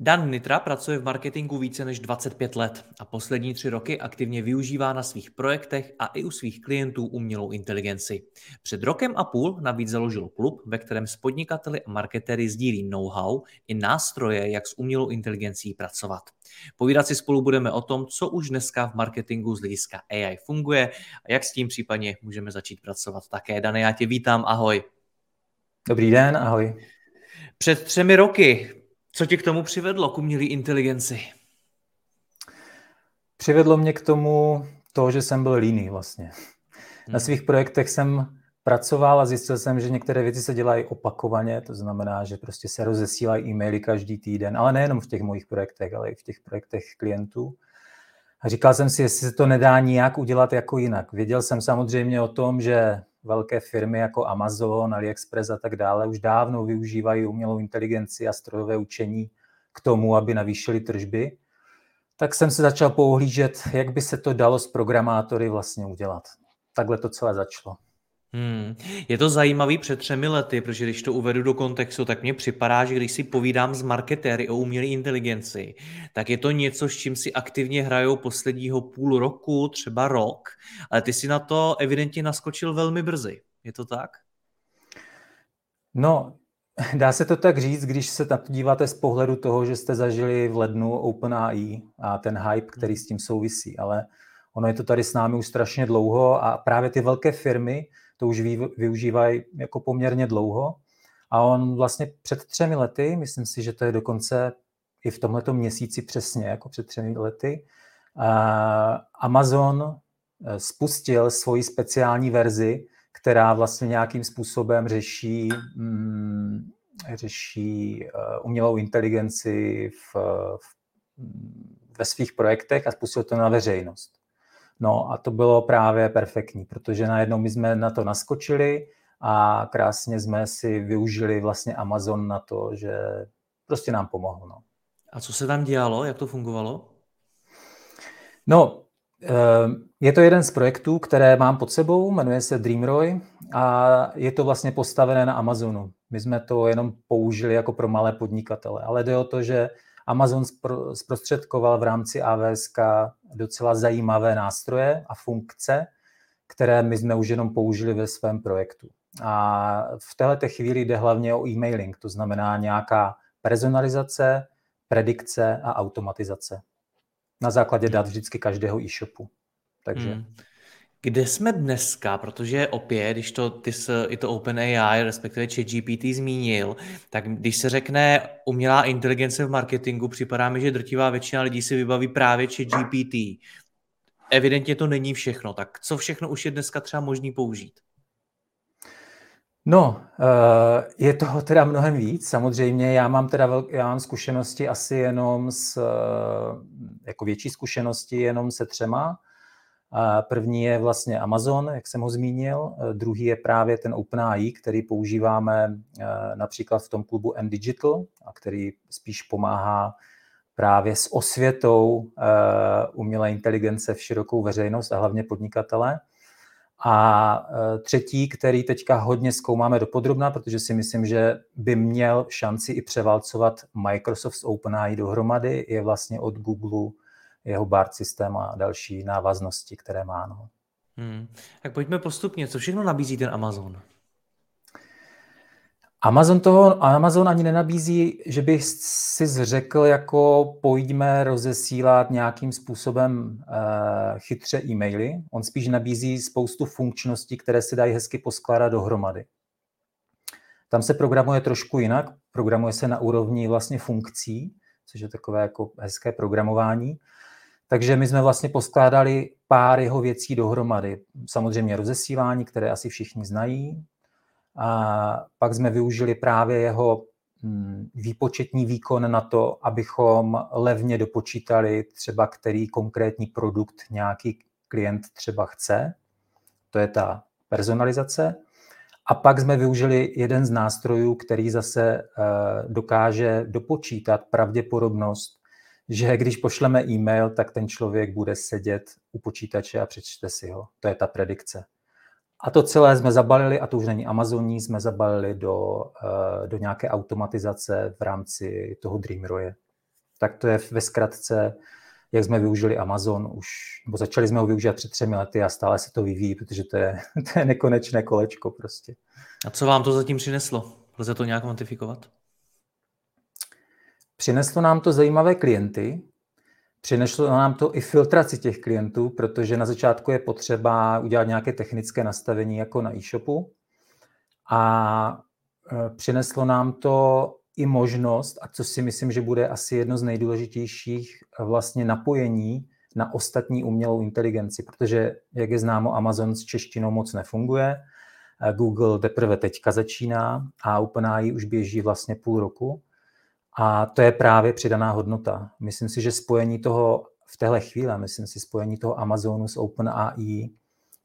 Dan Nitra pracuje v marketingu více než 25 let a poslední tři roky aktivně využívá na svých projektech a i u svých klientů umělou inteligenci. Před rokem a půl navíc založil klub, ve kterém s podnikateli a marketéry sdílí know-how i nástroje, jak s umělou inteligencí pracovat. Povídat si spolu budeme o tom, co už dneska v marketingu z hlediska AI funguje a jak s tím případně můžeme začít pracovat také. Dane, já tě vítám, ahoj. Dobrý den, ahoj. Před třemi roky co tě k tomu přivedlo, k umělé inteligenci? Přivedlo mě k tomu to, že jsem byl líný vlastně. Hmm. Na svých projektech jsem pracoval a zjistil jsem, že některé věci se dělají opakovaně, to znamená, že prostě se rozesílají e-maily každý týden, ale nejenom v těch mojich projektech, ale i v těch projektech klientů. A říkal jsem si, jestli se to nedá nijak udělat jako jinak. Věděl jsem samozřejmě o tom, že velké firmy jako Amazon, AliExpress a tak dále už dávno využívají umělou inteligenci a strojové učení k tomu, aby navýšili tržby, tak jsem se začal pouhlížet, jak by se to dalo s programátory vlastně udělat. Takhle to celé začalo. Hmm. Je to zajímavý před třemi lety, protože když to uvedu do kontextu, tak mně připadá, že když si povídám s marketéry o umělé inteligenci, tak je to něco, s čím si aktivně hrajou posledního půl roku, třeba rok, ale ty si na to evidentně naskočil velmi brzy. Je to tak? No, dá se to tak říct, když se tam díváte z pohledu toho, že jste zažili v lednu OpenAI a ten hype, který s tím souvisí, ale ono je to tady s námi už strašně dlouho a právě ty velké firmy, to už využívají jako poměrně dlouho. A on vlastně před třemi lety, myslím si, že to je dokonce i v tomto měsíci přesně, jako před třemi lety, Amazon eh, spustil svoji speciální verzi, která vlastně nějakým způsobem řeší, mm, řeší eh, umělou inteligenci v, v, ve svých projektech a spustil to na veřejnost. No a to bylo právě perfektní, protože najednou my jsme na to naskočili a krásně jsme si využili vlastně Amazon na to, že prostě nám pomohl. No. A co se tam dělalo? Jak to fungovalo? No, eh, je to jeden z projektů, které mám pod sebou, jmenuje se Dreamroy a je to vlastně postavené na Amazonu. My jsme to jenom použili jako pro malé podnikatele, ale jde o to, že Amazon zprostředkoval v rámci AWS docela zajímavé nástroje a funkce, které my jsme už jenom použili ve svém projektu. A v této chvíli jde hlavně o e-mailing, to znamená nějaká personalizace, predikce a automatizace. Na základě dat vždycky každého e-shopu. Takže hmm. Kde jsme dneska? Protože opět, když to ty s, i to OpenAI, respektive ChatGPT zmínil, tak když se řekne umělá inteligence v marketingu, připadá mi, že drtivá většina lidí si vybaví právě ChatGPT. Evidentně to není všechno. Tak co všechno už je dneska třeba možný použít? No, eh, je toho teda mnohem víc. Samozřejmě já mám teda velk, já mám zkušenosti asi jenom s, eh, jako větší zkušenosti jenom se třema. První je vlastně Amazon, jak jsem ho zmínil. Druhý je právě ten OpenAI, který používáme eh, například v tom klubu M-Digital, a který spíš pomáhá právě s osvětou eh, umělé inteligence v širokou veřejnost a hlavně podnikatele. A třetí, který teďka hodně zkoumáme dopodrobna, protože si myslím, že by měl šanci i převálcovat Microsoft s OpenAI dohromady, je vlastně od Google jeho BART systém a další návaznosti, které má. No. Hmm. Tak pojďme postupně. Co všechno nabízí ten Amazon? Amazon toho, Amazon ani nenabízí, že bych si řekl, jako pojďme rozesílat nějakým způsobem uh, chytře e-maily. On spíš nabízí spoustu funkčností, které se dají hezky poskládat dohromady. Tam se programuje trošku jinak, programuje se na úrovni vlastně funkcí, což je takové jako hezké programování. Takže my jsme vlastně poskládali pár jeho věcí dohromady. Samozřejmě rozesílání, které asi všichni znají. A pak jsme využili právě jeho hm, výpočetní výkon na to, abychom levně dopočítali třeba, který konkrétní produkt nějaký klient třeba chce. To je ta personalizace. A pak jsme využili jeden z nástrojů, který zase eh, dokáže dopočítat pravděpodobnost, že když pošleme e-mail, tak ten člověk bude sedět u počítače a přečte si ho. To je ta predikce. A to celé jsme zabalili, a to už není Amazoní, jsme zabalili do, eh, do nějaké automatizace v rámci toho Dreamroje. Tak to je ve zkratce jak jsme využili Amazon už, nebo začali jsme ho využívat před třemi lety a stále se to vyvíjí, protože to je, to je nekonečné kolečko prostě. A co vám to zatím přineslo? Lze to nějak kvantifikovat? Přineslo nám to zajímavé klienty, přineslo nám to i filtraci těch klientů, protože na začátku je potřeba udělat nějaké technické nastavení jako na e-shopu a e, přineslo nám to i možnost, a co si myslím, že bude asi jedno z nejdůležitějších vlastně napojení na ostatní umělou inteligenci, protože, jak je známo, Amazon s češtinou moc nefunguje, Google teprve teďka začíná a OpenAI už běží vlastně půl roku. A to je právě přidaná hodnota. Myslím si, že spojení toho v téhle chvíli, myslím si, spojení toho Amazonu s OpenAI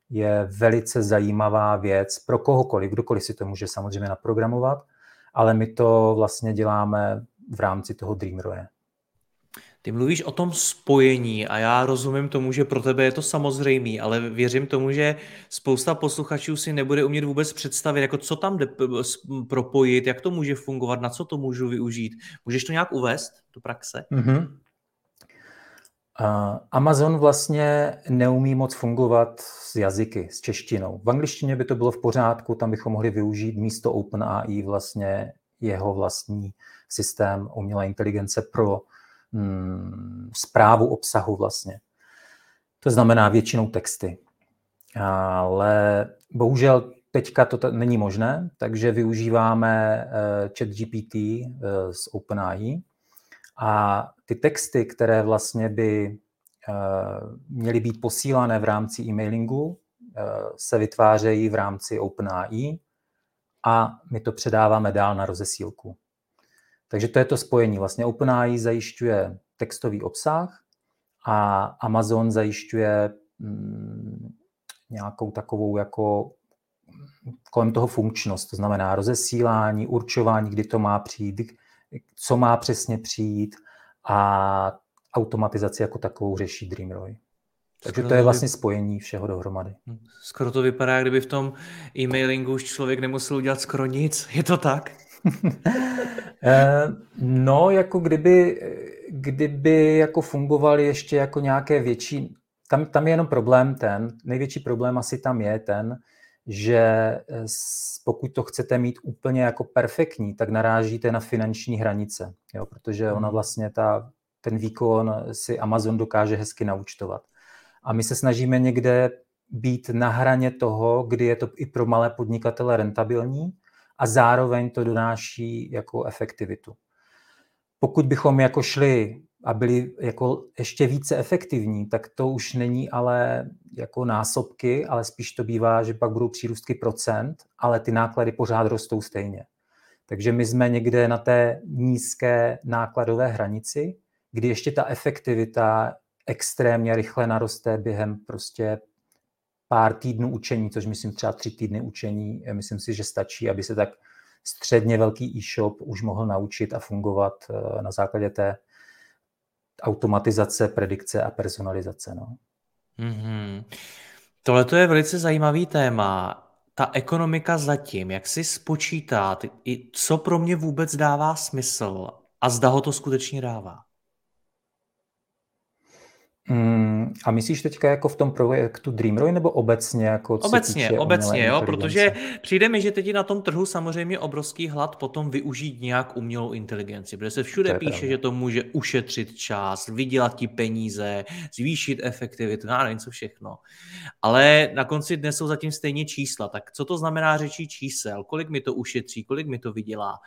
je velice zajímavá věc pro kohokoliv, kdokoliv si to může samozřejmě naprogramovat, ale my to vlastně děláme v rámci toho Dreamroje. Ty mluvíš o tom spojení a já rozumím tomu, že pro tebe je to samozřejmé, ale věřím tomu, že spousta posluchačů si nebude umět vůbec představit, jako co tam jde propojit, jak to může fungovat, na co to můžu využít. Můžeš to nějak uvést do praxe? Mm-hmm. Amazon vlastně neumí moc fungovat s jazyky, s češtinou. V angličtině by to bylo v pořádku, tam bychom mohli využít místo OpenAI vlastně jeho vlastní systém umělé inteligence pro zprávu obsahu vlastně. To znamená většinou texty. Ale bohužel teďka to není možné, takže využíváme uh, ChatGPT uh, z OpenAI, a ty texty, které vlastně by eh, měly být posílané v rámci e-mailingu, eh, se vytvářejí v rámci OpenAI a my to předáváme dál na rozesílku. Takže to je to spojení. Vlastně OpenAI zajišťuje textový obsah a Amazon zajišťuje mm, nějakou takovou jako kolem toho funkčnost, to znamená rozesílání, určování, kdy to má přijít, co má přesně přijít a automatizaci jako takovou řeší Dreamroy. Takže Skoro to je vlastně spojení všeho dohromady. Hm. Skoro to vypadá, kdyby v tom e-mailingu už člověk nemusel udělat skoro nic. Je to tak? Eh, no, jako kdyby, kdyby jako fungovaly ještě jako nějaké větší... Tam, tam je jenom problém ten, největší problém asi tam je ten, že eh, pokud to chcete mít úplně jako perfektní, tak narážíte na finanční hranice, jo, protože ona hmm. vlastně ta, ten výkon si Amazon dokáže hezky naučtovat. A my se snažíme někde být na hraně toho, kdy je to i pro malé podnikatele rentabilní a zároveň to donáší jako efektivitu. Pokud bychom jako šli a byli jako ještě více efektivní, tak to už není ale jako násobky, ale spíš to bývá, že pak budou přírůstky procent, ale ty náklady pořád rostou stejně. Takže my jsme někde na té nízké nákladové hranici, kdy ještě ta efektivita extrémně rychle naroste během prostě pár týdnů učení, což myslím třeba tři týdny učení, myslím si, že stačí, aby se tak středně velký e-shop už mohl naučit a fungovat eh, na základě té automatizace, predikce a personalizace. No. Mm-hmm. Tohle to je velice zajímavý téma. Ta ekonomika zatím, jak si spočítat, co pro mě vůbec dává smysl a zda ho to skutečně dává? Mm, a myslíš teďka jako v tom projektu Dreamroy nebo obecně? Jako obecně, obecně, jo, protože přijde mi, že teď je na tom trhu samozřejmě obrovský hlad potom využít nějak umělou inteligenci, protože se všude píše, pravda. že to může ušetřit čas, vydělat ti peníze, zvýšit efektivitu, já nevím co všechno. Ale na konci dne jsou zatím stejně čísla, tak co to znamená řečí čísel, kolik mi to ušetří, kolik mi to vydělá.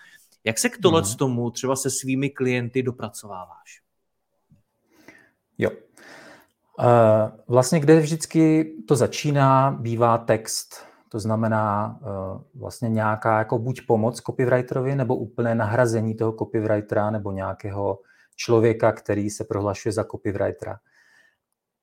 Jak se k tohle hmm. tomu třeba se svými klienty dopracováváš? Jo, vlastně, kde vždycky to začíná, bývá text. To znamená eh, vlastně nějaká jako buď pomoc copywriterovi, nebo úplné nahrazení toho copywritera, nebo nějakého člověka, který se prohlašuje za copywritera.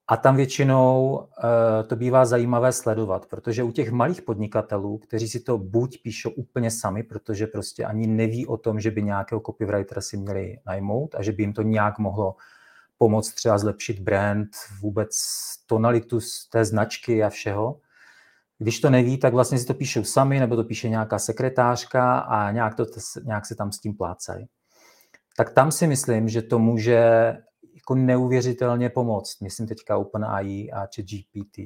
A tam většinou uh, to bývá zajímavé sledovat, protože u těch malých podnikatelů, kteří si to buď píšou úplně sami, protože prostě ani neví o tom, že by nějakého copywritera si měli najmout a že by jim to nějak mohlo pomoct třeba zlepšit brand, vůbec tonalitu té značky a všeho. Když to neví, tak vlastně si to píšou sami, nebo to píše nějaká sekretářka a nějak, to, nějak se tam s tím plácají. Tak tam si myslím, že to může jako neuvěřitelně pomoct. Myslím teďka OpenAI a ChatGPT.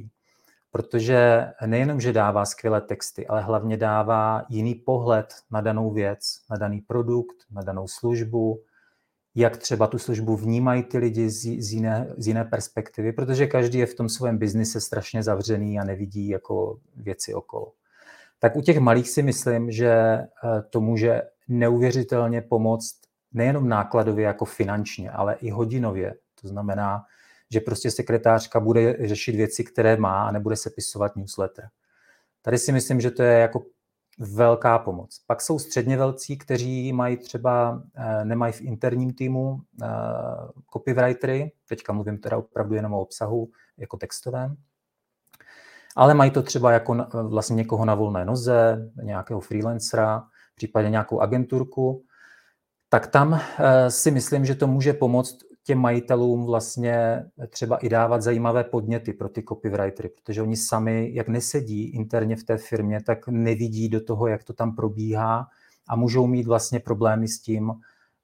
Protože nejenom, že dává skvělé texty, ale hlavně dává jiný pohled na danou věc, na daný produkt, na danou službu, jak třeba tu službu vnímají ty lidi z, z, jiné, z jiné perspektivy, protože každý je v tom svém biznise strašně zavřený a nevidí jako věci okolo. Tak u těch malých si myslím, že eh, to může neuvěřitelně pomoct nejenom nákladově jako finančně, ale i hodinově. To znamená, že prostě sekretářka bude řešit věci, které má a nebude sepisovat newsletter. Tady si myslím, že to je jako velká pomoc. Pak jsou středně velcí, kteří mají třeba, eh, nemají v interním týmu eh, copywritery, teďka mluvím teda opravdu jenom o obsahu jako textovém, ale mají to třeba jako vlastně někoho na volné noze, nějakého freelancera, případně nějakou agenturku, tak tam eh, si myslím, že to může pomoct těm majitelům vlastně třeba i dávat zajímavé podněty pro ty copywritery, protože oni sami, jak nesedí interně v té firmě, tak nevidí do toho, jak to tam probíhá a můžou mít vlastně problémy s tím,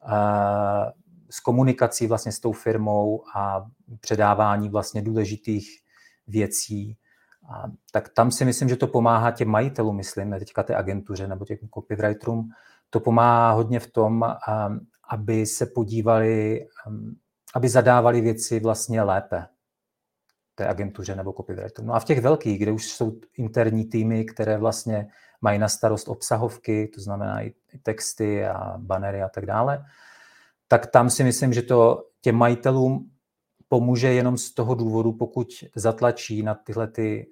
eh, s komunikací vlastně s tou firmou a předávání vlastně důležitých věcí. A tak tam si myslím, že to pomáhá těm majitelům, myslím, ne teďka té agentuře nebo těm copywriterům, to pomáhá hodně v tom, eh, aby se podívali aby zadávali věci vlastně lépe té agentuře nebo copywriteru. No a v těch velkých, kde už jsou interní týmy, které vlastně mají na starost obsahovky, to znamená i texty a banery a tak dále, tak tam si myslím, že to těm majitelům pomůže jenom z toho důvodu, pokud zatlačí na tyhle ty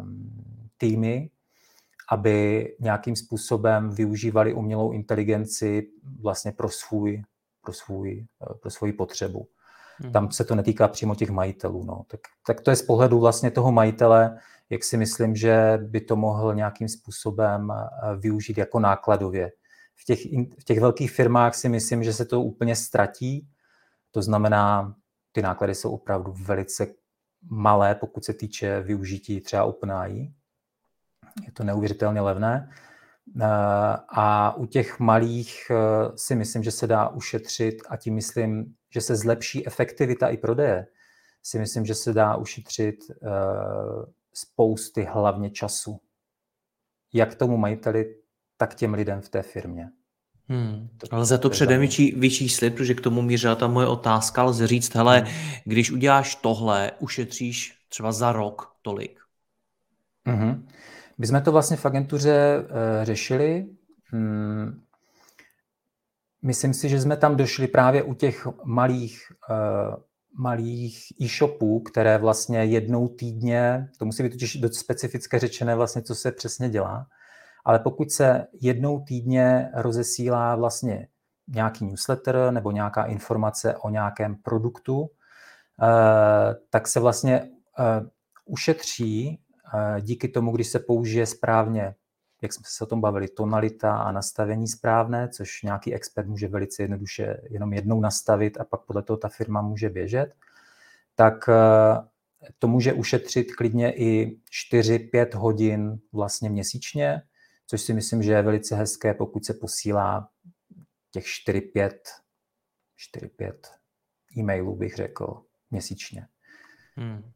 um, týmy, aby nějakým způsobem využívali umělou inteligenci vlastně pro svůj, pro svůj, pro svoji potřebu. Hmm. Tam se to netýká přímo těch majitelů. No. Tak, tak to je z pohledu vlastně toho majitele, jak si myslím, že by to mohl nějakým způsobem eh, využít jako nákladově. V těch, v těch velkých firmách si myslím, že se to úplně ztratí. To znamená, ty náklady jsou opravdu velice malé, pokud se týče využití třeba OpenAI. Je to neuvěřitelně levné. Eh, a u těch malých eh, si myslím, že se dá ušetřit a tím myslím že se zlepší efektivita i prodeje, si myslím, že se dá ušetřit uh, spousty hlavně času. Jak tomu majiteli, tak těm lidem v té firmě. Hmm. Lze to předem vyčíslit, protože k tomu mířila ta moje otázka. Lze říct, hele, hmm. když uděláš tohle, ušetříš třeba za rok tolik. Hmm. My jsme to vlastně v agentuře uh, řešili. Hmm. Myslím si, že jsme tam došli právě u těch malých, uh, malých e-shopů, které vlastně jednou týdně, to musí být totiž dost specifické řečené vlastně, co se přesně dělá, ale pokud se jednou týdně rozesílá vlastně nějaký newsletter nebo nějaká informace o nějakém produktu, uh, tak se vlastně ušetří díky tomu, když se použije správně jak jsme se o tom bavili, tonalita a nastavení správné, což nějaký expert může velice jednoduše jenom jednou nastavit a pak podle toho ta firma může běžet, tak eh, to může ušetřit klidně i 4-5 hodin vlastně měsíčně, což si myslím, že je velice hezké, pokud se posílá těch 4-5 4-5 e-mailů, bych řekl, měsíčně. Hmm.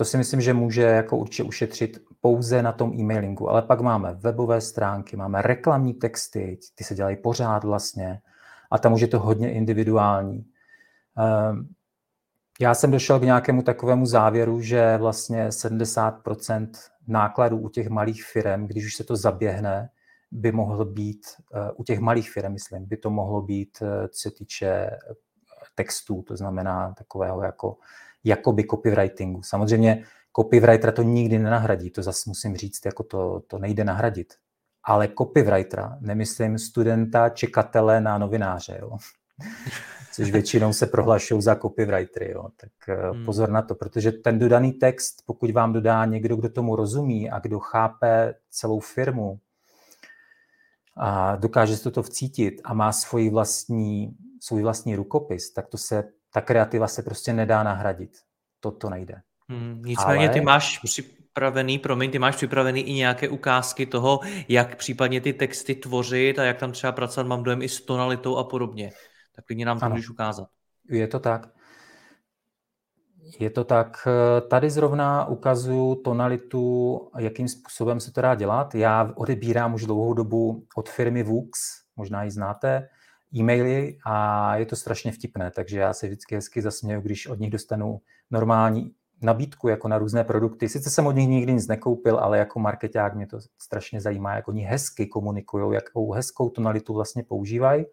To si myslím, že může jako určitě ušetřit pouze na tom e-mailingu. Ale pak máme webové stránky, máme reklamní texty, ty se dělají pořád vlastně a tam už je to hodně individuální. Ehm, já jsem došel k nějakému takovému závěru, že vlastně 70% nákladů u těch malých firm, když už se to zaběhne, by mohlo být, eh, u těch malých firm, myslím, by to mohlo být, eh, co se týče eh, textů, to znamená takového jako jakoby copywritingu. Samozřejmě copywritera to nikdy nenahradí, to zase musím říct, jako to, to nejde nahradit. Ale copywritera, nemyslím studenta, čekatele na novináře, jo. což většinou se prohlašují za copywritery, jo. tak hmm. pozor na to, protože ten dodaný text, pokud vám dodá někdo, kdo tomu rozumí a kdo chápe celou firmu a dokáže se to vcítit a má svůj vlastní, svůj vlastní rukopis, tak to se ta kreativa se prostě nedá nahradit. To to nejde. Hmm, nicméně Ale... ty máš připravený, promiň, ty máš připravený i nějaké ukázky toho, jak případně ty texty tvořit a jak tam třeba pracovat, mám dojem i s tonalitou a podobně. Tak klidně nám to ano. můžeš ukázat. Je to tak. Je to tak. Tady zrovna ukazuju tonalitu, jakým způsobem se to dá dělat. Já odebírám už dlouhou dobu od firmy Vux, možná ji znáte, e-maily a je to strašně vtipné, takže já se vždycky hezky zasměju, když od nich dostanu normální nabídku jako na různé produkty. Sice jsem od nich nikdy nic nekoupil, ale jako marketák mě to strašně zajímá, jak oni hezky komunikují, jakou hezkou tonalitu vlastně používají.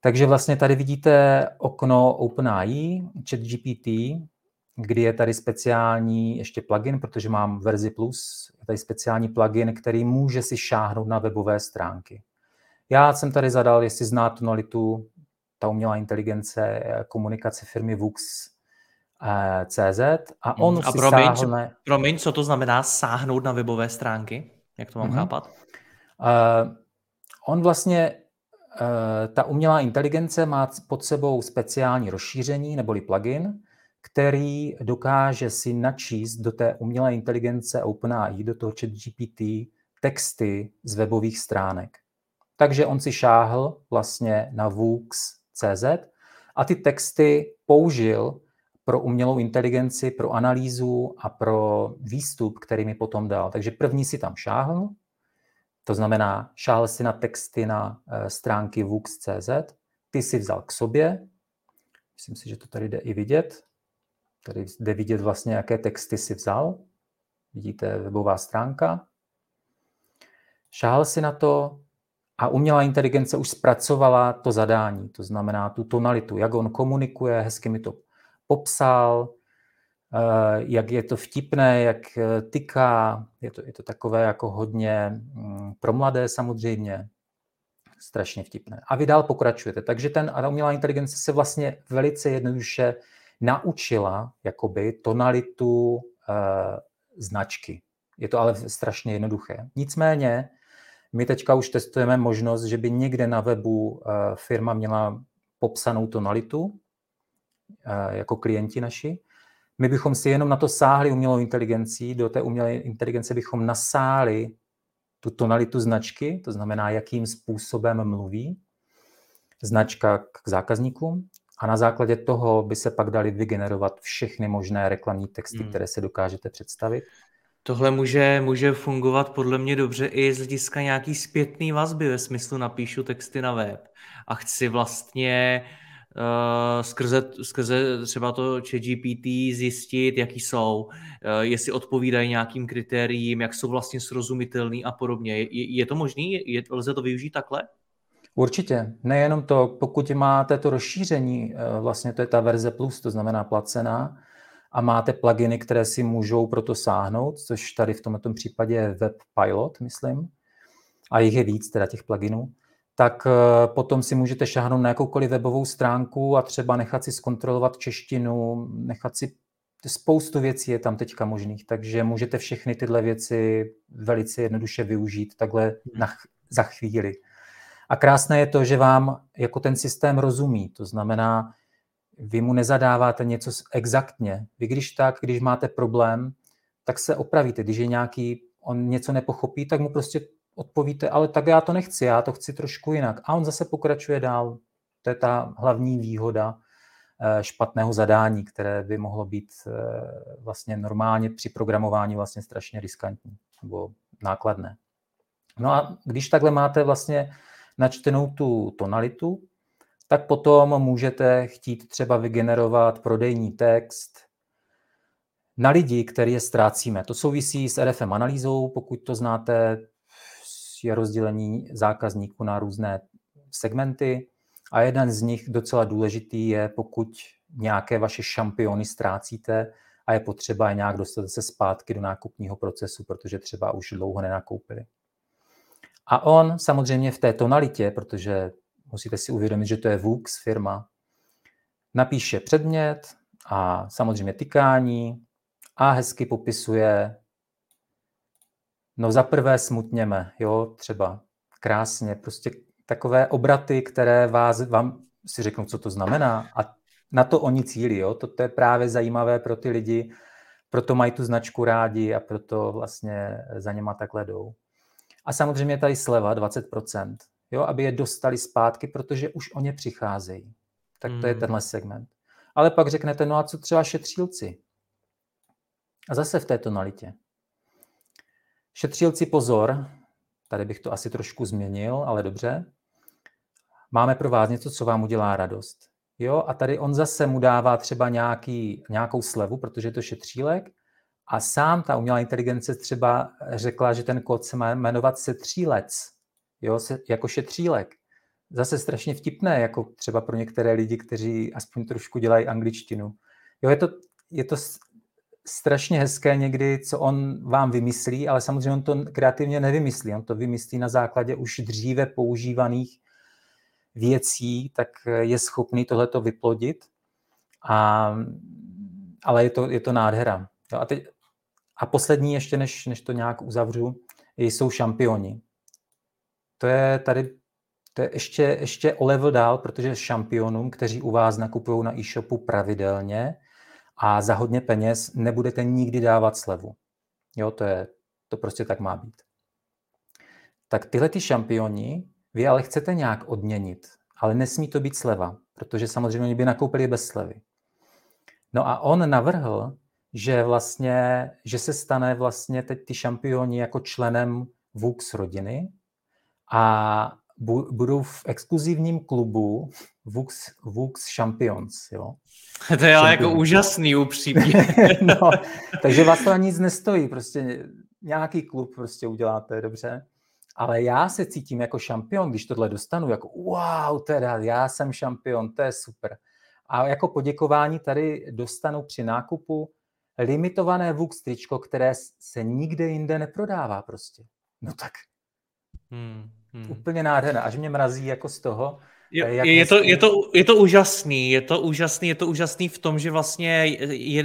Takže vlastně tady vidíte okno OpenAI, ChatGPT, kdy je tady speciální ještě plugin, protože mám verzi plus, je tady speciální plugin, který může si šáhnout na webové stránky. Já jsem tady zadal, jestli zná tonalitu, ta umělá inteligence, komunikace firmy Vux, eh, CZ a on hmm. a si promiň, sáhne... promiň, co to znamená sáhnout na webové stránky? Jak to mám mm-hmm. chápat? Uh, on vlastně, uh, ta umělá inteligence má pod sebou speciální rozšíření neboli plugin, který dokáže si načíst do té umělé inteligence OpenAI, do toho chat GPT, texty z webových stránek. Takže on si šáhl vlastně na Vux.cz a ty texty použil pro umělou inteligenci, pro analýzu a pro výstup, který mi potom dal. Takže první si tam šáhl, to znamená, šáhl si na texty na eh, stránky Vux.cz, ty si vzal k sobě, myslím si, že to tady jde i vidět, tady jde vidět vlastně, jaké texty si vzal, vidíte webová stránka, šáhl si na to, a umělá inteligence už zpracovala to zadání, to znamená tu tonalitu, jak on komunikuje, hezky mi to popsal, eh, jak je to vtipné, jak eh, tyká, je to, je to takové jako hodně mm, pro mladé samozřejmě, strašně vtipné. A vy dál pokračujete. Takže ten umělá inteligence se vlastně velice jednoduše naučila jakoby tonalitu uh, značky. Je to ale strašně jednoduché. Nicméně my teďka už testujeme možnost, že by někde na webu eh, firma měla popsanou tonalitu eh, jako klienti naši. My bychom si jenom na to sáhli umělou inteligencí, do té umělé inteligence bychom nasáli tu tonalitu značky, to znamená, jakým způsobem mluví značka k zákazníkům a na základě toho by se pak dali vygenerovat všechny možné reklamní texty, hmm. které se dokážete představit. Tohle může, může fungovat podle mě dobře i z hlediska nějaký zpětný vazby ve smyslu napíšu texty na web a chci vlastně uh, skrze, skrze třeba to ChatGPT zjistit, jaký jsou, uh, jestli odpovídají nějakým kritériím, jak jsou vlastně srozumitelný a podobně. Je, je to možné? Je, lze to využít takhle? Určitě. Nejenom to, pokud máte to rozšíření, eh, vlastně to je ta verze plus, to znamená placená, a máte pluginy, které si můžou proto sáhnout, což tady v tomto případě je Web Pilot, myslím, a jich je víc, teda těch pluginů, tak eh, potom si můžete šáhnout na jakoukoliv webovou stránku a třeba nechat si zkontrolovat češtinu, nechat si spoustu věcí je tam teďka možných, takže můžete všechny tyhle věci velice jednoduše využít takhle na, za chvíli. A krásné je to, že vám jako ten systém rozumí, to znamená, vy mu nezadáváte něco exaktně. Vy když tak, když máte problém, tak se opravíte. Když je nějaký, on něco nepochopí, tak mu prostě odpovíte, ale tak já to nechci, já to chci trošku jinak. A on zase pokračuje dál. To je ta hlavní výhoda špatného zadání, které by mohlo být vlastně normálně při programování vlastně strašně riskantní nebo nákladné. No a když takhle máte vlastně načtenou tu tonalitu, tak potom můžete chtít třeba vygenerovat prodejní text na lidi, který je ztrácíme. To souvisí s RFM analýzou, pokud to znáte, je rozdělení zákazníků na různé segmenty a jeden z nich docela důležitý je, pokud nějaké vaše šampiony ztrácíte a je potřeba je nějak dostat se zpátky do nákupního procesu, protože třeba už dlouho nenakoupili. A on samozřejmě v té tonalitě, protože musíte si uvědomit, že to je Vux firma, napíše předmět a samozřejmě tykání a hezky popisuje, no za prvé smutněme, jo, třeba krásně, prostě takové obraty, které vás, vám si řeknou, co to znamená a na to oni cílí, jo, to, to je právě zajímavé pro ty lidi, proto mají tu značku rádi a proto vlastně za něma takhle jdou. A samozřejmě tady sleva 20%, jo, aby je dostali zpátky, protože už o ně přicházejí. Tak to je hmm. tenhle segment. Ale pak řeknete, no a co třeba šetřílci? A zase v té tonalitě. Šetřílci pozor, tady bych to asi trošku změnil, ale dobře. Máme pro vás něco, co vám udělá radost. Jo, a tady on zase mu dává třeba nějaký, nějakou slevu, protože je to šetřílek, a sám ta umělá inteligence třeba řekla, že ten kód se má jmenovat setřílec, jo, se, jako šetřílek. Zase strašně vtipné, jako třeba pro některé lidi, kteří aspoň trošku dělají angličtinu. Jo, je to, je to strašně hezké někdy, co on vám vymyslí, ale samozřejmě on to kreativně nevymyslí. On to vymyslí na základě už dříve používaných věcí, tak je schopný tohleto vyplodit. A, ale je to, je to nádhera. Jo, a teď a poslední, ještě než, než to nějak uzavřu, jsou šampioni. To je tady to je ještě, ještě o level dál, protože šampionům, kteří u vás nakupují na e-shopu pravidelně a za hodně peněz, nebudete nikdy dávat slevu. Jo, to, je, to prostě tak má být. Tak tyhle ty šampioni vy ale chcete nějak odměnit, ale nesmí to být sleva, protože samozřejmě oni by nakoupili bez slevy. No a on navrhl, že vlastně, že se stane vlastně teď ty šampioni jako členem Vux rodiny a budou v exkluzivním klubu Vux, Vux Champions, jo. To je ale jako úžasný upřímně. no, takže vás to nic nestojí, prostě nějaký klub prostě uděláte, dobře. Ale já se cítím jako šampion, když tohle dostanu, jako wow, teda já jsem šampion, to je super. A jako poděkování tady dostanu při nákupu limitované Vux tričko, které se nikde jinde neprodává prostě. No tak hmm, hmm. úplně nádherné. Až mě mrazí jako z toho, je, jak je, to, je, to, je to úžasný, je to úžasný, je to úžasný v tom, že vlastně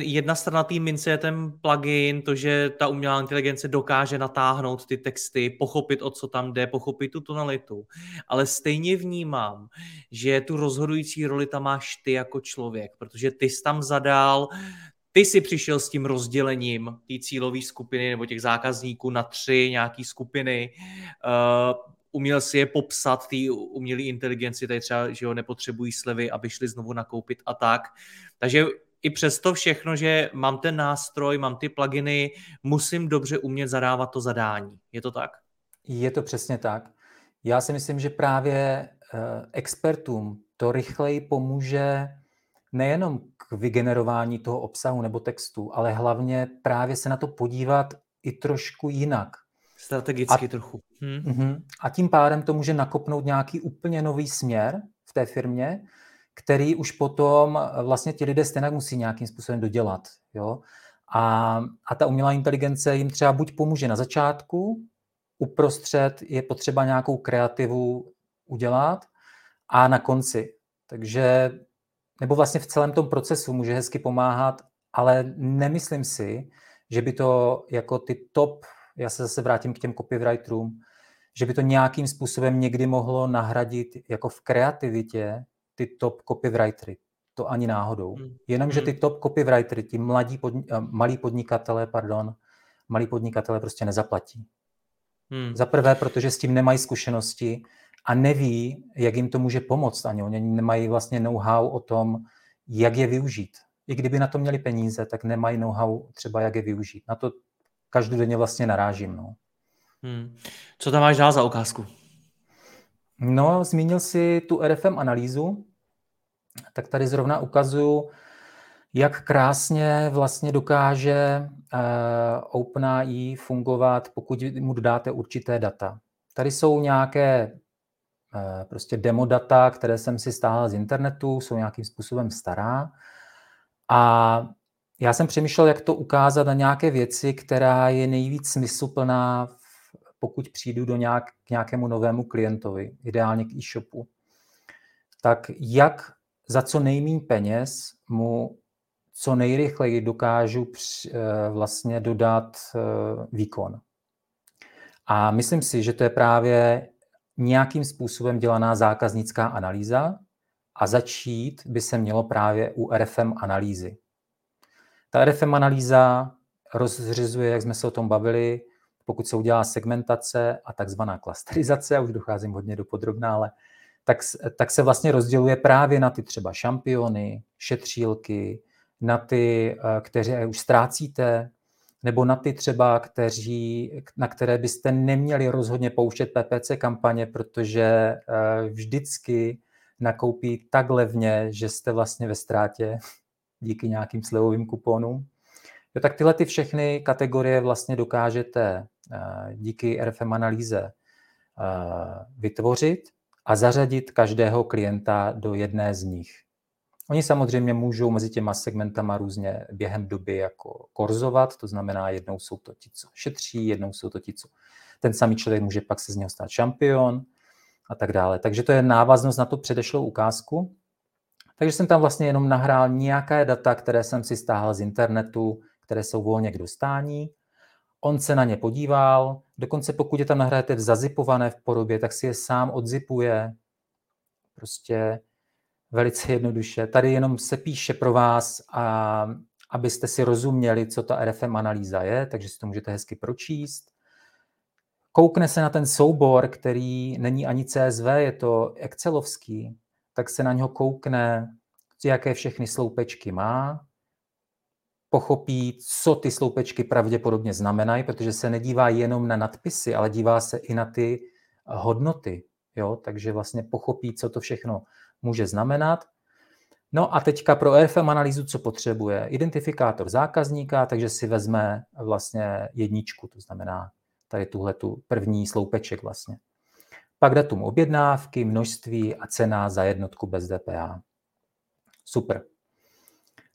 jedna strana té mince je ten plugin, to, že ta umělá inteligence dokáže natáhnout ty texty, pochopit, o co tam jde, pochopit tu tonalitu. Ale stejně vnímám, že tu rozhodující roli tam máš ty jako člověk, protože ty jsi tam zadal ty si přišel s tím rozdělením té cílové skupiny nebo těch zákazníků na tři nějaké skupiny, uh, uměl si je popsat té umělé inteligenci, tady třeba, že ho nepotřebují slevy, aby šli znovu nakoupit a tak. Takže i přesto všechno, že mám ten nástroj, mám ty pluginy, musím dobře umět zadávat to zadání. Je to tak? Je to přesně tak. Já si myslím, že právě uh, expertům to rychleji pomůže nejenom k vygenerování toho obsahu nebo textu, ale hlavně právě se na to podívat i trošku jinak. Strategicky a, trochu. Hmm. A tím pádem to může nakopnout nějaký úplně nový směr v té firmě, který už potom vlastně ti lidé stejně musí nějakým způsobem dodělat. Jo? A, a ta umělá inteligence jim třeba buď pomůže na začátku, uprostřed je potřeba nějakou kreativu udělat a na konci. Takže nebo vlastně v celém tom procesu může hezky pomáhat, ale nemyslím si, že by to jako ty top, já se zase vrátím k těm copywriterům, že by to nějakým způsobem někdy mohlo nahradit jako v kreativitě ty top copywritery. To ani náhodou. Hmm. Jenomže ty hmm. top copywritery, ti mladí podni- eh, malí podnikatele, pardon, malí podnikatele prostě nezaplatí. Hmm. Za prvé, protože s tím nemají zkušenosti a neví, jak jim to může pomoct ani. Oni nemají vlastně know-how o tom, jak je využít. I kdyby na to měli peníze, tak nemají know-how třeba, jak je využít. Na to každodenně vlastně narážím. No. Hmm. Co tam máš dál za ukázku? No, zmínil si tu RFM analýzu, tak tady zrovna ukazuju, jak krásně vlastně dokáže uh, OpenAI fungovat, pokud mu dodáte určité data. Tady jsou nějaké uh, prostě demo data, které jsem si stáhl z internetu, jsou nějakým způsobem stará. A já jsem přemýšlel, jak to ukázat na nějaké věci, která je nejvíc smysluplná, pokud přijdu do nějak, k nějakému novému klientovi, ideálně k e-shopu. Tak jak za co nejméně peněz mu co nejrychleji dokážu eh, vlastně dodat eh, výkon. A myslím si, že to je právě nějakým způsobem dělaná zákaznická analýza a začít by se mělo právě u RFM analýzy. Ta RFM analýza rozřizuje, jak jsme se o tom bavili, pokud se udělá segmentace a takzvaná klasterizace, a už docházím hodně do podrobná, ale tak, tak se vlastně rozděluje právě na ty třeba šampiony, šetřílky, na ty, eh, kteří už ztrácíte, nebo na ty třeba, kteří, na které byste neměli rozhodně pouštět PPC kampaně, protože eh, vždycky nakoupí tak levně, že jste vlastně ve ztrátě díky nějakým slevovým kuponům. Jo, tak tyhle ty všechny kategorie vlastně dokážete eh, díky RFM analýze vytvořit a zařadit každého klienta do jedné z nich. Oni samozřejmě můžou mezi těma segmentama různě během doby jako korzovat, to znamená, jednou jsou to ti, co šetří, jednou jsou to ti, co ten samý člověk může pak se z něho stát šampion a tak dále. Takže to je návaznost na tu předešlou ukázku. Takže jsem tam vlastně jenom nahrál nějaké data, které jsem si stáhl z internetu, které jsou volně k dostání. On se na ně podíval, dokonce pokud je tam nahrajete v zazipované v podobě, tak si je sám odzipuje. Prostě velice jednoduše. Tady jenom se píše pro vás, a, abyste si rozuměli, co ta RFM analýza je, takže si to můžete hezky pročíst. Koukne se na ten soubor, který není ani CSV, je to Excelovský, tak se na něho koukne, jaké všechny sloupečky má, pochopí, co ty sloupečky pravděpodobně znamenají, protože se nedívá jenom na nadpisy, ale dívá se i na ty hodnoty. Jo? Takže vlastně pochopí, co to všechno může znamenat. No a teďka pro RFM analýzu, co potřebuje? Identifikátor zákazníka, takže si vezme vlastně jedničku, to znamená tady tuhle tu první sloupeček vlastně. Pak datum objednávky, množství a cena za jednotku bez DPH. Super.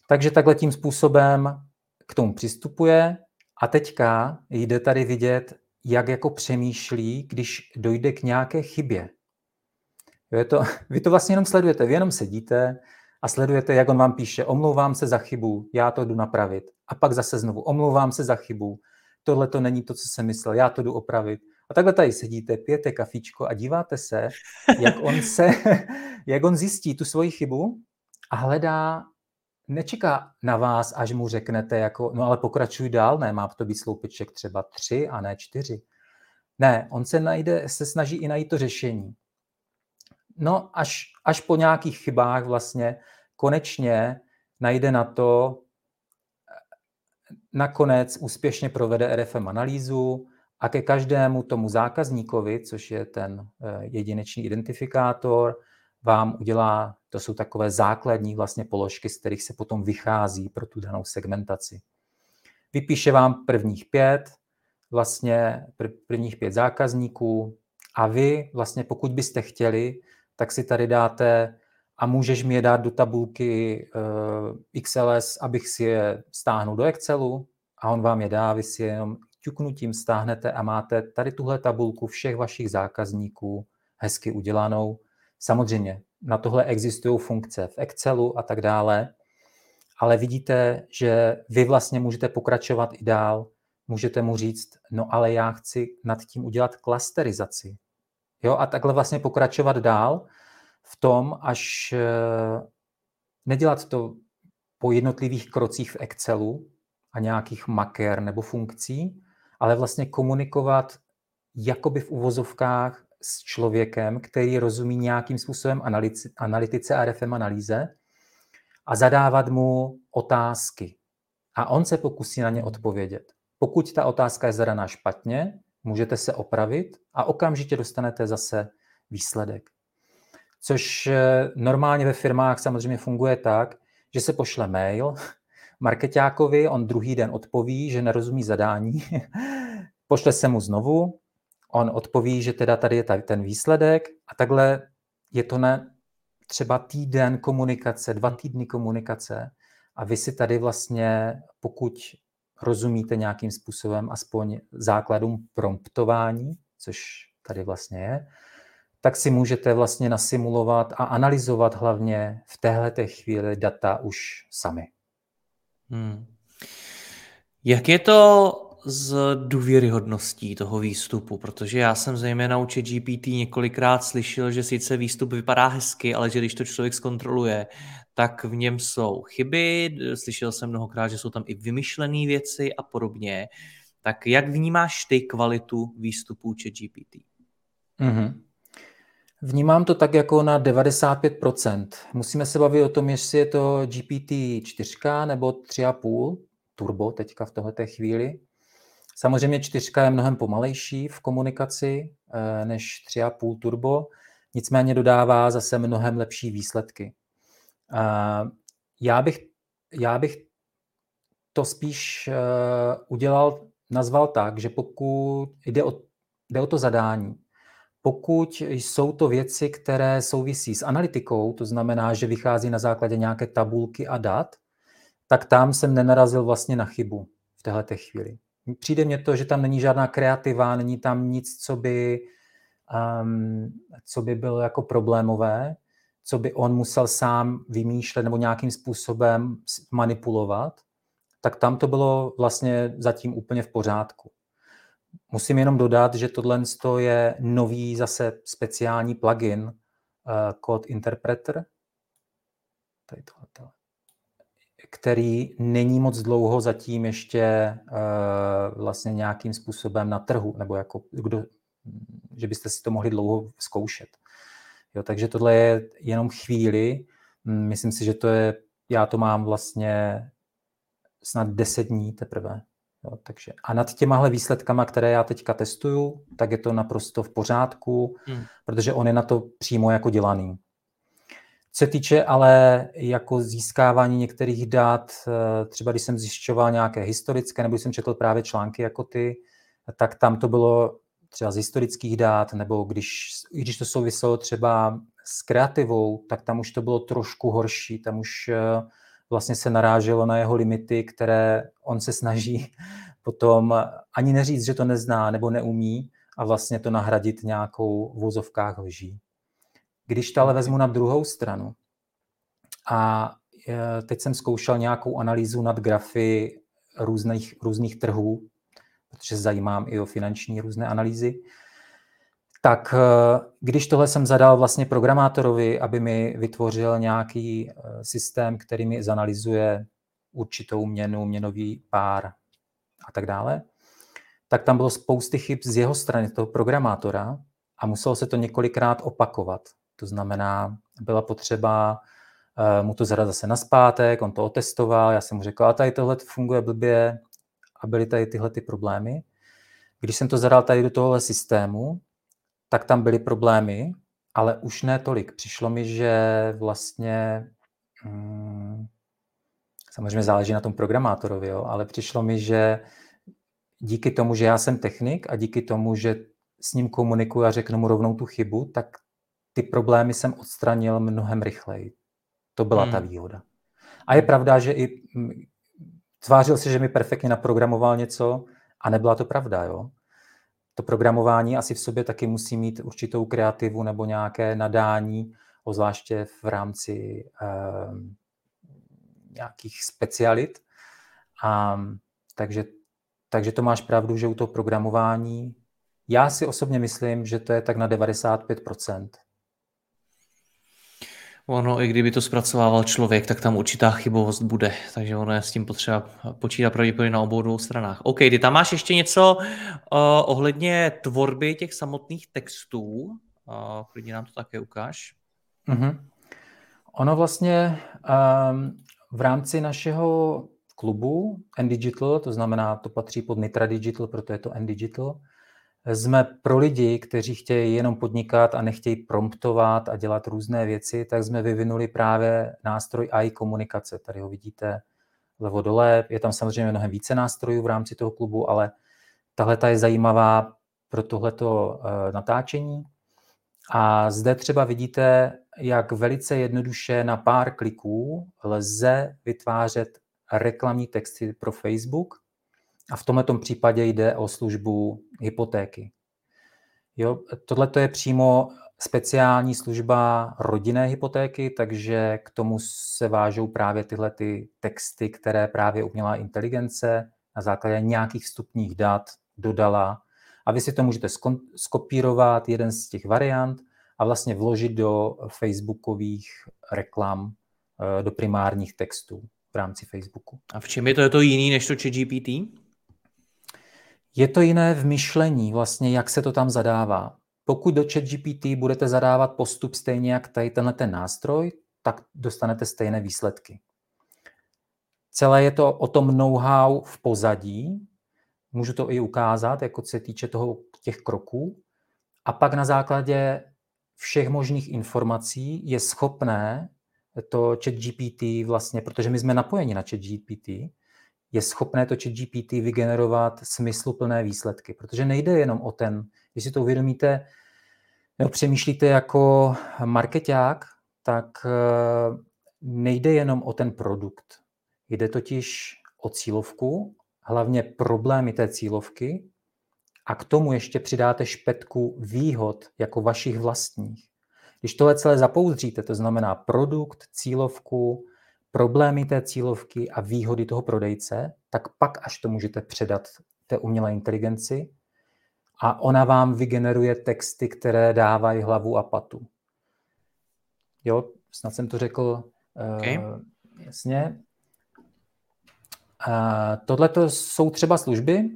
Takže takhle tím způsobem k tomu přistupuje a teďka jde tady vidět, jak jako přemýšlí, když dojde k nějaké chybě. Je to, vy to vlastně jenom sledujete, vy jenom sedíte a sledujete, jak on vám píše, omlouvám se za chybu, já to jdu napravit. A pak zase znovu, omlouvám se za chybu, tohle to není to, co jsem myslel, já to jdu opravit. A takhle tady sedíte, pijete kafičko a díváte se, jak on, se, jak on zjistí tu svoji chybu a hledá, nečeká na vás, až mu řeknete, jako, no ale pokračuj dál, ne, má to být sloupeček třeba tři a ne čtyři. Ne, on se najde, se snaží i najít to řešení. No, až, až po nějakých chybách vlastně konečně najde na to, nakonec úspěšně provede RFM analýzu a ke každému tomu zákazníkovi, což je ten eh, jedinečný identifikátor, vám udělá, to jsou takové základní vlastně položky, z kterých se potom vychází pro tu danou segmentaci. Vypíše vám prvních pět, vlastně prvních pět zákazníků a vy vlastně pokud byste chtěli, tak si tady dáte a můžeš mi je dát do tabulky eh, XLS, abych si je stáhnul do Excelu a on vám je dá, vy si je jenom ťuknutím stáhnete a máte tady tuhle tabulku všech vašich zákazníků hezky udělanou. Samozřejmě na tohle existují funkce v Excelu a tak dále, ale vidíte, že vy vlastně můžete pokračovat i dál, můžete mu říct, no ale já chci nad tím udělat klasterizaci. Jo, a takhle vlastně pokračovat dál v tom, až eh, nedělat to po jednotlivých krocích v Excelu a nějakých maker nebo funkcí, ale vlastně komunikovat jakoby v uvozovkách s člověkem, který rozumí nějakým způsobem analytice a RFM analýze a zadávat mu otázky. A on se pokusí na ně odpovědět. Pokud ta otázka je zadaná špatně, můžete se opravit a okamžitě dostanete zase výsledek. Což eh, normálně ve firmách samozřejmě funguje tak, že se pošle mail marketákovi, on druhý den odpoví, že nerozumí zadání, pošle se mu znovu, on odpoví, že teda tady je tady ten výsledek a takhle je to na třeba týden komunikace, dva týdny komunikace a vy si tady vlastně, pokud rozumíte nějakým způsobem aspoň základům promptování, což tady vlastně je, tak si můžete vlastně nasimulovat a analyzovat hlavně v téhle chvíli data už sami. Hmm. Jak je to s důvěryhodností toho výstupu, protože já jsem zejména u GPT několikrát slyšel, že sice výstup vypadá hezky, ale že když to člověk zkontroluje, tak v něm jsou chyby, slyšel jsem mnohokrát, že jsou tam i vymyšlené věci a podobně. Tak jak vnímáš ty kvalitu výstupu GPT? Mm-hmm. Vnímám to tak jako na 95%. Musíme se bavit o tom, jestli je to GPT 4 nebo 3,5 turbo teďka v tohleté chvíli. Samozřejmě 4 je mnohem pomalejší v komunikaci eh, než 3,5 turbo, nicméně dodává zase mnohem lepší výsledky. Já bych, já bych to spíš eh, udělal, nazval tak, že pokud jde o, jde o to zadání, pokud jsou to věci, které souvisí s analytikou, to znamená, že vychází na základě nějaké tabulky a dat, tak tam jsem nenarazil vlastně na chybu v této chvíli. Přijde mně to, že tam není žádná kreativa, není tam nic, co by, um, co by bylo jako problémové, co by on musel sám vymýšlet nebo nějakým způsobem manipulovat, tak tam to bylo vlastně zatím úplně v pořádku. Musím jenom dodat, že tohle je nový zase speciální plugin uh, Code Interpreter, tady tohle, který není moc dlouho zatím ještě uh, vlastně nějakým způsobem na trhu, nebo jako kdo, že byste si to mohli dlouho zkoušet. Jo, takže tohle je jenom chvíli. Myslím si, že to je, já to mám vlastně snad 10 dní teprve. Jo, takže, a nad těmahle výsledkama, které já teďka testuju, tak je to naprosto v pořádku, hmm. protože on je na to přímo jako dělaný. Co se týče ale jako získávání některých dat, eh, třeba když jsem zjišťoval nějaké historické, nebo jsem četl právě články jako ty, tak tam to bylo třeba z historických dát, nebo když, když to souviselo třeba s kreativou, tak tam už to bylo trošku horší, tam už eh, vlastně se naráželo na jeho limity, které on se snaží potom ani neříct, že to nezná nebo neumí a vlastně to nahradit nějakou v vozovkách lží. Když to ale vezmu na druhou stranu a eh, teď jsem zkoušel nějakou analýzu nad grafy různých, různých trhů, protože zajímám i o finanční různé analýzy, tak eh, když tohle jsem zadal vlastně programátorovi, aby mi vytvořil nějaký eh, systém, který mi zanalizuje určitou měnu, měnový pár a tak dále, tak tam bylo spousty chyb z jeho strany, toho programátora, a muselo se to několikrát opakovat. To znamená, byla potřeba uh, mu to zadat zase na zpátek, on to otestoval, já jsem mu řekl, a tady tohle funguje blbě, a byly tady tyhle ty problémy. Když jsem to zadal tady do tohohle systému, tak tam byly problémy, ale už ne tolik. Přišlo mi, že vlastně hmm, samozřejmě záleží na tom programátorovi, jo, ale přišlo mi, že díky tomu, že já jsem technik a díky tomu, že s ním komunikuji a řeknu mu rovnou tu chybu, tak ty problémy jsem odstranil mnohem rychleji. To byla hmm. ta výhoda. A je pravda, že i tvářil se, že mi perfektně naprogramoval něco a nebyla to pravda, jo. To programování asi v sobě taky musí mít určitou kreativu nebo nějaké nadání, ozvláště v rámci uh, nějakých specialit. A, takže, takže to máš pravdu, že u toho programování já si osobně myslím, že to je tak na 95%. Ono, i kdyby to zpracovával člověk, tak tam určitá chybovost bude, takže ono je s tím potřeba počítat pravděpodobně na obou dvou stranách. OK, ty tam máš ještě něco uh, ohledně tvorby těch samotných textů, uh, klidně nám to také ukáž. Mm-hmm. Ono vlastně um, v rámci našeho klubu N-Digital, to znamená, to patří pod Nitra Digital, proto je to N-Digital, jsme pro lidi, kteří chtějí jenom podnikat a nechtějí promptovat a dělat různé věci, tak jsme vyvinuli právě nástroj AI komunikace. Tady ho vidíte levo dole. Je tam samozřejmě mnohem více nástrojů v rámci toho klubu, ale tahle je zajímavá pro tohleto eh, natáčení. A zde třeba vidíte, jak velice jednoduše na pár kliků lze vytvářet reklamní texty pro Facebook. A v tomto případě jde o službu hypotéky. Jo, tohle je přímo speciální služba rodinné hypotéky, takže k tomu se vážou právě tyhle ty texty, které právě umělá inteligence na základě nějakých vstupních dat dodala. A vy si to můžete skopírovat, jeden z těch variant, a vlastně vložit do facebookových reklam, eh, do primárních textů v rámci Facebooku. A v čem je to, je to jiný než to ChatGPT? Je to jiné v myšlení, vlastně jak se to tam zadává. Pokud do ChatGPT budete zadávat postup stejně jak tady tenhle ten nástroj, tak dostanete stejné výsledky. Celé je to o tom know-how v pozadí, můžu to i ukázat, jako se týče toho těch kroků, a pak na základě všech možných informací je schopné to chat GPT vlastně, protože my jsme napojeni na chat GPT, je schopné to chat GPT vygenerovat smysluplné výsledky, protože nejde jenom o ten, když si to uvědomíte, nebo přemýšlíte jako marketák, tak eh, nejde jenom o ten produkt. Jde totiž o cílovku, hlavně problémy té cílovky a k tomu ještě přidáte špetku výhod jako vašich vlastních. Když tohle celé zapouzdříte, to znamená produkt, cílovku, problémy té cílovky a výhody toho prodejce, tak pak až to můžete předat té umělé inteligenci a ona vám vygeneruje texty, které dávají hlavu a patu. Jo, snad jsem to řekl okay. uh, jasně. Uh, Tohle to jsou třeba služby,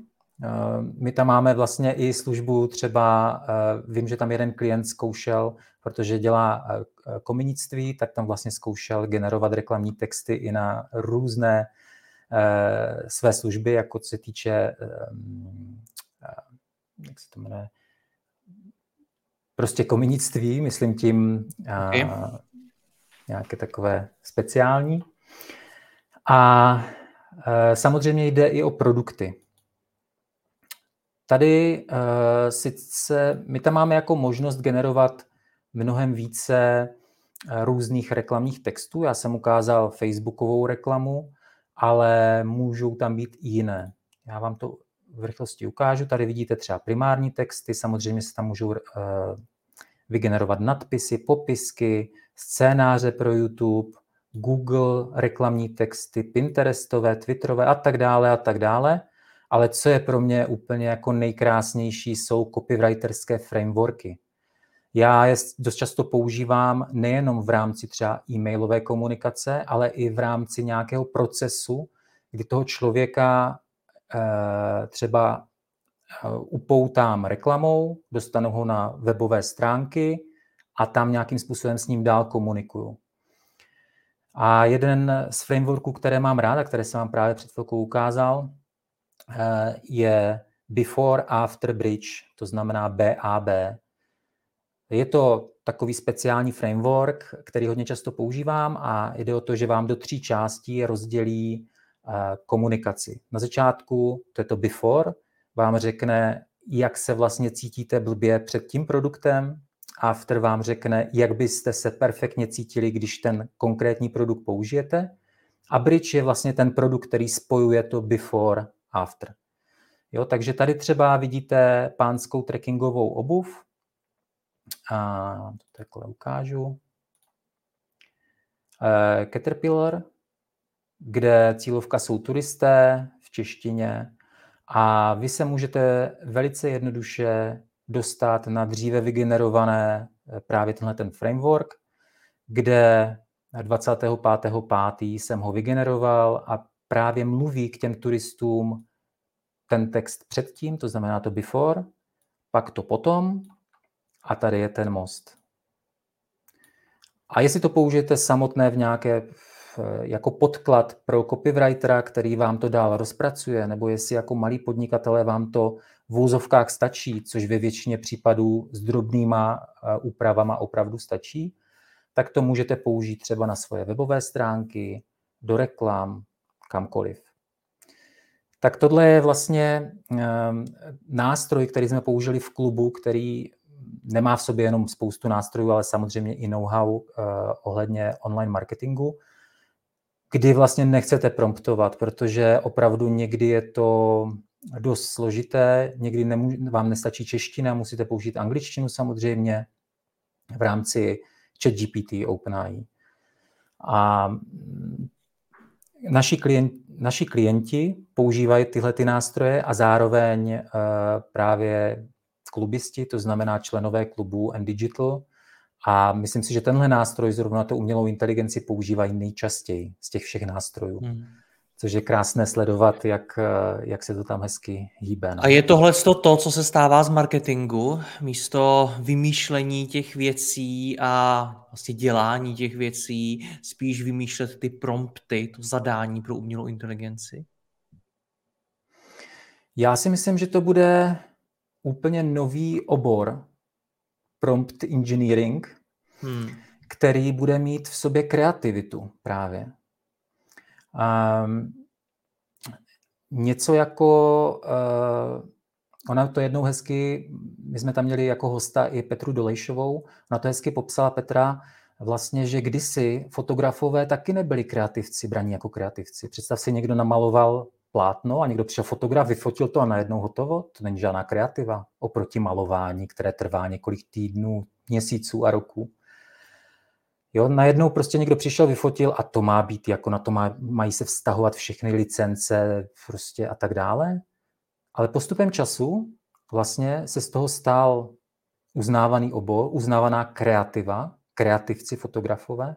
my tam máme vlastně i službu třeba, eh, vím, že tam jeden klient zkoušel, protože dělá eh, kominictví, tak tam vlastně zkoušel generovat reklamní texty i na různé své služby, jako se týče, jak se to jmenuje, prostě kominictví, myslím tím okay. nějaké takové speciální. A samozřejmě jde i o produkty. Tady uh, sice my tam máme jako možnost generovat mnohem více uh, různých reklamních textů. Já jsem ukázal Facebookovou reklamu, ale můžou tam být i jiné. Já vám to v rychlosti ukážu. Tady vidíte třeba primární texty, samozřejmě se tam můžou uh, vygenerovat nadpisy, popisky, scénáře pro YouTube, Google reklamní texty, Pinterestové, Twitterové a tak dále a tak dále ale co je pro mě úplně jako nejkrásnější, jsou copywriterské frameworky. Já je dost často používám nejenom v rámci třeba e-mailové komunikace, ale i v rámci nějakého procesu, kdy toho člověka e, třeba eh, upoutám reklamou, dostanu ho na webové stránky a tam nějakým způsobem s ním dál komunikuju. A jeden z frameworků, které mám rád a které jsem vám právě před chvilkou ukázal, Eh, je Before After Bridge, to znamená BAB. Je to takový speciální framework, který hodně často používám a jde o to, že vám do tří částí rozdělí eh, komunikaci. Na začátku, to je to before, vám řekne, jak se vlastně cítíte blbě před tím produktem, after vám řekne, jak byste se perfektně cítili, když ten konkrétní produkt použijete. A bridge je vlastně ten produkt, který spojuje to before after. Jo, takže tady třeba vidíte pánskou trekkingovou obuv. A to takhle ukážu. E, Caterpillar, kde cílovka jsou turisté v češtině a vy se můžete velice jednoduše dostat na dříve vygenerované eh, právě tenhle ten framework, kde 25.5. jsem ho vygeneroval a právě mluví k těm turistům ten text předtím, to znamená to before, pak to potom a tady je ten most. A jestli to použijete samotné v nějaké jako podklad pro copywritera, který vám to dál rozpracuje, nebo jestli jako malí podnikatelé vám to v úzovkách stačí, což ve většině případů s drobnýma úpravama opravdu stačí, tak to můžete použít třeba na svoje webové stránky, do reklam, kamkoliv. Tak tohle je vlastně um, nástroj, který jsme použili v klubu, který nemá v sobě jenom spoustu nástrojů, ale samozřejmě i know-how uh, ohledně online marketingu, kdy vlastně nechcete promptovat, protože opravdu někdy je to dost složité, někdy vám nestačí čeština, musíte použít angličtinu samozřejmě v rámci ChatGPT, OpenAI. A naši, klient, naši klienti používají tyhle ty nástroje a zároveň uh, právě klubisti, to znamená členové klubu and Digital. A myslím si, že tenhle nástroj zrovna to umělou inteligenci používají nejčastěji z těch všech nástrojů. Hmm což je krásné sledovat, jak, jak se to tam hezky hýbe. No. A je tohle to, co se stává z marketingu, místo vymýšlení těch věcí a vlastně dělání těch věcí, spíš vymýšlet ty prompty, to zadání pro umělou inteligenci? Já si myslím, že to bude úplně nový obor, prompt engineering, hmm. který bude mít v sobě kreativitu právě. Um, něco jako, uh, ona to jednou hezky, my jsme tam měli jako hosta i Petru Dolejšovou, ona to hezky popsala Petra, vlastně, že kdysi fotografové taky nebyli kreativci, braní jako kreativci. Představ si, někdo namaloval plátno a někdo přišel fotograf, vyfotil to a najednou hotovo. To není žádná kreativa oproti malování, které trvá několik týdnů, měsíců a roků. Jo, najednou prostě někdo přišel, vyfotil a to má být, jako na to má, mají se vztahovat všechny licence prostě a tak dále. Ale postupem času vlastně se z toho stal uznávaný obor, uznávaná kreativa, kreativci fotografové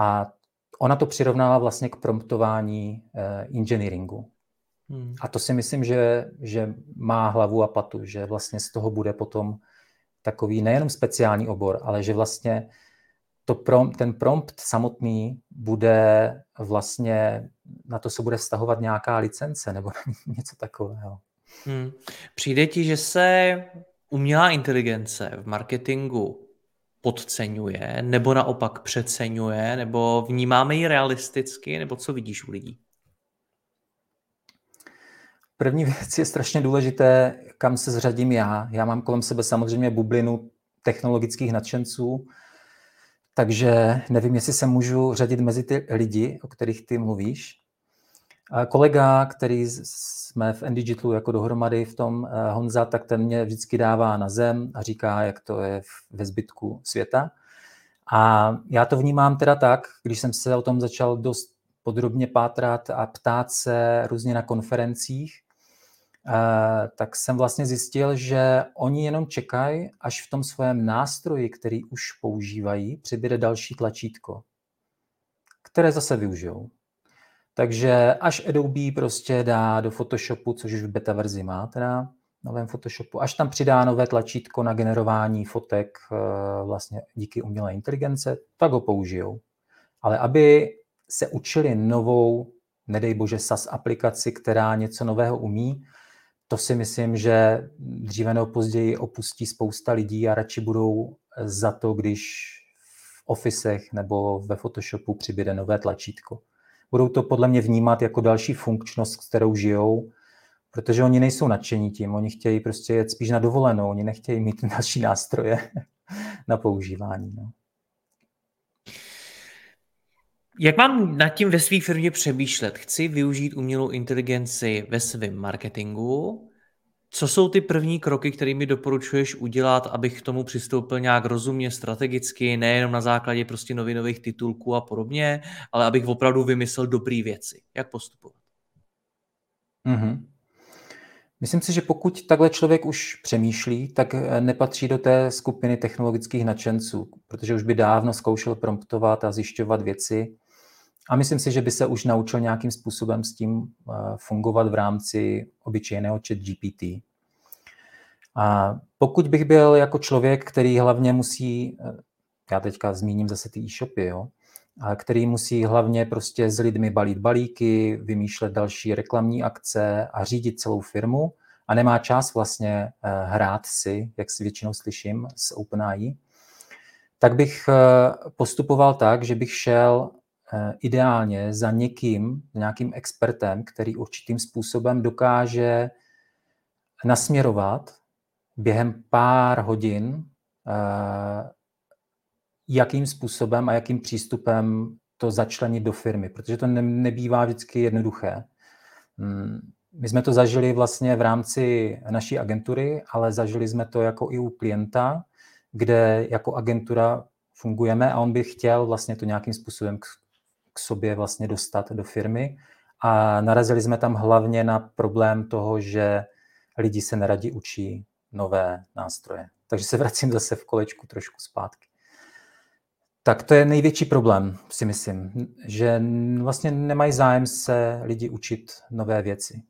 a ona to přirovnala vlastně k promptování eh, engineeringu. Hmm. A to si myslím, že, že má hlavu a patu, že vlastně z toho bude potom takový nejenom speciální obor, ale že vlastně to prom, ten prompt samotný bude vlastně, na to se bude vztahovat nějaká licence nebo něco takového. Hmm. Přijde ti, že se umělá inteligence v marketingu podceňuje, nebo naopak přeceňuje, nebo vnímáme ji realisticky, nebo co vidíš u lidí? První věc je strašně důležité, kam se zřadím já. Já mám kolem sebe samozřejmě bublinu technologických nadšenců, takže nevím, jestli se můžu řadit mezi ty lidi, o kterých ty mluvíš. Kolega, který jsme v Endigitlu jako dohromady v tom eh, Honza, tak ten mě vždycky dává na zem a říká, jak to je ve zbytku světa. A já to vnímám teda tak, když jsem se o tom začal dost podrobně pátrat a ptát se různě na konferencích, tak jsem vlastně zjistil, že oni jenom čekají, až v tom svém nástroji, který už používají, přibude další tlačítko, které zase využijou. Takže až Adobe prostě dá do Photoshopu, což už v beta verzi má teda, novém Photoshopu, až tam přidá nové tlačítko na generování fotek eh, vlastně díky umělé inteligence, tak ho použijou. Ale aby se učili novou, nedej bože, SAS aplikaci, která něco nového umí, to si myslím, že dříve nebo později opustí spousta lidí a radši budou za to, když v ofisech nebo ve Photoshopu přibude nové tlačítko. Budou to podle mě vnímat jako další funkčnost, s kterou žijou, protože oni nejsou nadšení tím, oni chtějí prostě jet spíš na dovolenou, oni nechtějí mít další nástroje na používání. No. Jak mám nad tím ve své firmě přemýšlet? Chci využít umělou inteligenci ve svém marketingu. Co jsou ty první kroky, které mi doporučuješ udělat, abych k tomu přistoupil nějak rozumně, strategicky, nejenom na základě prostě novinových titulků a podobně, ale abych opravdu vymyslel dobré věci. Jak postupovat? Mm-hmm. Myslím si, že pokud takhle člověk už přemýšlí, tak eh, nepatří do té skupiny technologických nadšenců, protože už by dávno zkoušel promptovat a zjišťovat věci, a myslím si, že by se už naučil nějakým způsobem s tím eh, fungovat v rámci obyčejného chat GPT. A pokud bych byl jako člověk, který hlavně musí eh, já teďka zmíním zase ty e-shopy, jo, který musí hlavně prostě s lidmi balít balíky, vymýšlet další reklamní akce a řídit celou firmu a nemá čas vlastně eh, hrát si, jak si většinou slyším z OpenAI, tak bych postupoval tak, že bych šel ideálně za někým, nějakým expertem, který určitým způsobem dokáže nasměrovat během pár hodin, jakým způsobem a jakým přístupem to začlenit do firmy, protože to nebývá vždycky jednoduché. Hmm, my jsme to zažili vlastně v rámci naší agentury, ale zažili jsme to jako i u klienta, kde jako agentura fungujeme a on by chtěl vlastně to nějakým způsobem k, sobě vlastně dostat do firmy. A narazili jsme tam hlavně na problém toho, že lidi se neradi učí nové nástroje. Takže se vracím zase v kolečku trošku zpátky. Tak to je největší problém, si myslím, že vlastně nemají zájem se lidi učit nové věci.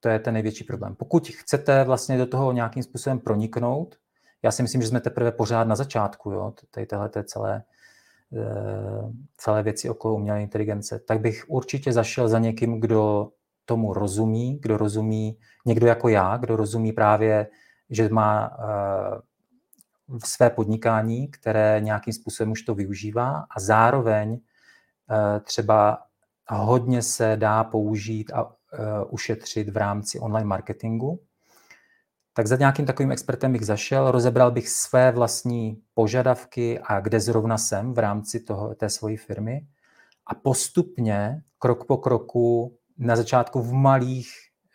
To je ten největší problém. Pokud chcete vlastně do toho nějakým způsobem proniknout, já si myslím, že jsme teprve pořád na začátku, jo, tady téhle celé, celé věci okolo umělé inteligence, tak bych určitě zašel za někým, kdo tomu rozumí, kdo rozumí, někdo jako já, kdo rozumí právě, že má uh, své podnikání, které nějakým způsobem už to využívá a zároveň uh, třeba hodně se dá použít a ušetřit v rámci online marketingu. Tak za nějakým takovým expertem bych zašel, rozebral bych své vlastní požadavky a kde zrovna jsem v rámci toho, té svojí firmy a postupně, krok po kroku, na začátku v malých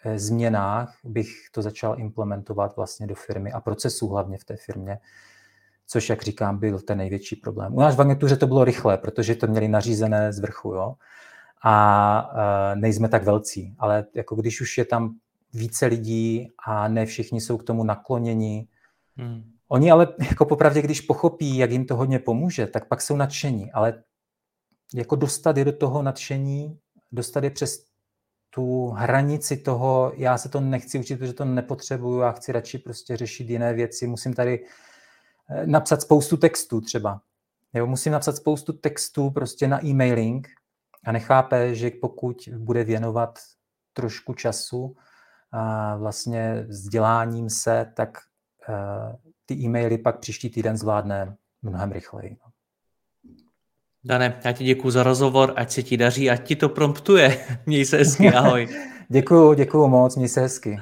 eh, změnách bych to začal implementovat vlastně do firmy a procesů hlavně v té firmě, což, jak říkám, byl ten největší problém. U nás v agentuře to bylo rychle, protože to měli nařízené z vrchu, jo a uh, nejsme tak velcí. Ale jako když už je tam více lidí a ne všichni jsou k tomu nakloněni, hmm. oni ale jako popravdě, když pochopí, jak jim to hodně pomůže, tak pak jsou nadšení, ale jako dostat je do toho nadšení, dostat je přes tu hranici toho, já se to nechci učit, protože to nepotřebuju, já chci radši prostě řešit jiné věci, musím tady eh, napsat spoustu textů třeba. Jo, musím napsat spoustu textů prostě na e-mailing, a nechápe, že pokud bude věnovat trošku času vlastně vzděláním se, tak uh, ty e-maily pak příští týden zvládne mnohem rychleji. No. Dane, já ti děkuji za rozhovor, ať se ti daří, ať ti to promptuje. Měj se hezky, ahoj. děkuji, děkuji moc, měj se hezky.